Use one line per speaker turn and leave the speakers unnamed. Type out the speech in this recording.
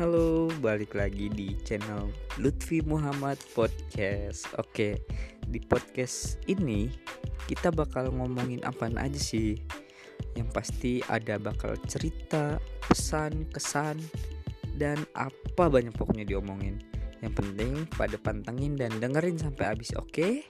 Halo, balik lagi di channel Lutfi Muhammad Podcast. Oke, di podcast ini kita bakal ngomongin apaan aja sih? Yang pasti ada bakal cerita, pesan, kesan, dan apa banyak pokoknya diomongin. Yang penting pada pantengin dan dengerin sampai habis, oke?